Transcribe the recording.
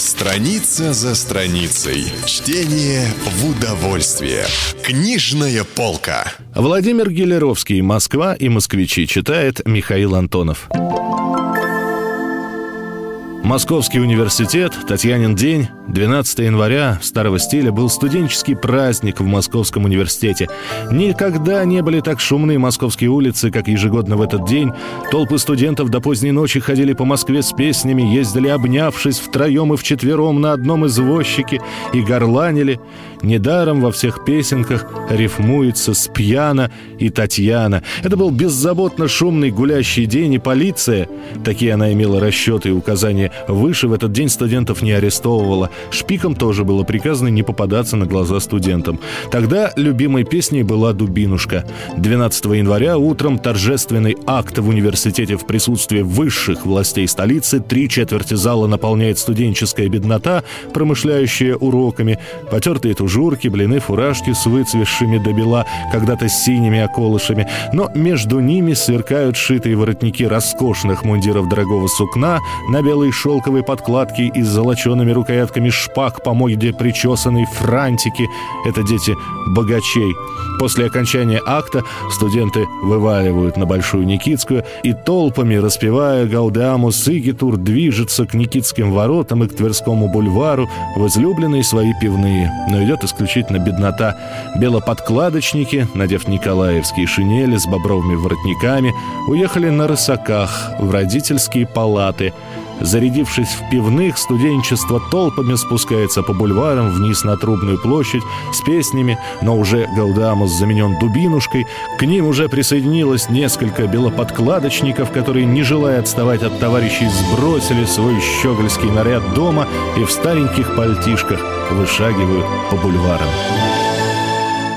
Страница за страницей. Чтение в удовольствие. Книжная полка. Владимир Гелеровский «Москва и москвичи» читает Михаил Антонов. Московский университет, Татьянин день, 12 января старого стиля был студенческий праздник в Московском университете. Никогда не были так шумны московские улицы, как ежегодно в этот день. Толпы студентов до поздней ночи ходили по Москве с песнями, ездили обнявшись втроем и вчетвером на одном извозчике и горланили. Недаром во всех песенках рифмуется с пьяна и Татьяна. Это был беззаботно шумный гулящий день, и полиция, такие она имела расчеты и указания, выше в этот день студентов не арестовывала. Шпикам тоже было приказано не попадаться на глаза студентам. Тогда любимой песней была «Дубинушка». 12 января утром торжественный акт в университете в присутствии высших властей столицы. Три четверти зала наполняет студенческая беднота, промышляющая уроками. Потертые тужурки, блины, фуражки с выцвевшими до бела, когда-то синими околышами. Но между ними сверкают шитые воротники роскошных мундиров дорогого сукна на белой шелковой подкладке и с золочеными рукоятками шпаг по моде причесанной франтики. Это дети богачей. После окончания акта студенты вываливают на Большую Никитскую и толпами, распевая «Гаудеамус Игитур», движется к Никитским воротам и к Тверскому бульвару в излюбленные свои пивные. Но идет исключительно беднота. Белоподкладочники, надев николаевские шинели с бобровыми воротниками, уехали на рысаках в родительские палаты – Зарядившись в пивных, студенчество толпами спускается по бульварам вниз на Трубную площадь с песнями, но уже Гаудамус заменен дубинушкой. К ним уже присоединилось несколько белоподкладочников, которые, не желая отставать от товарищей, сбросили свой щегольский наряд дома и в стареньких пальтишках вышагивают по бульварам.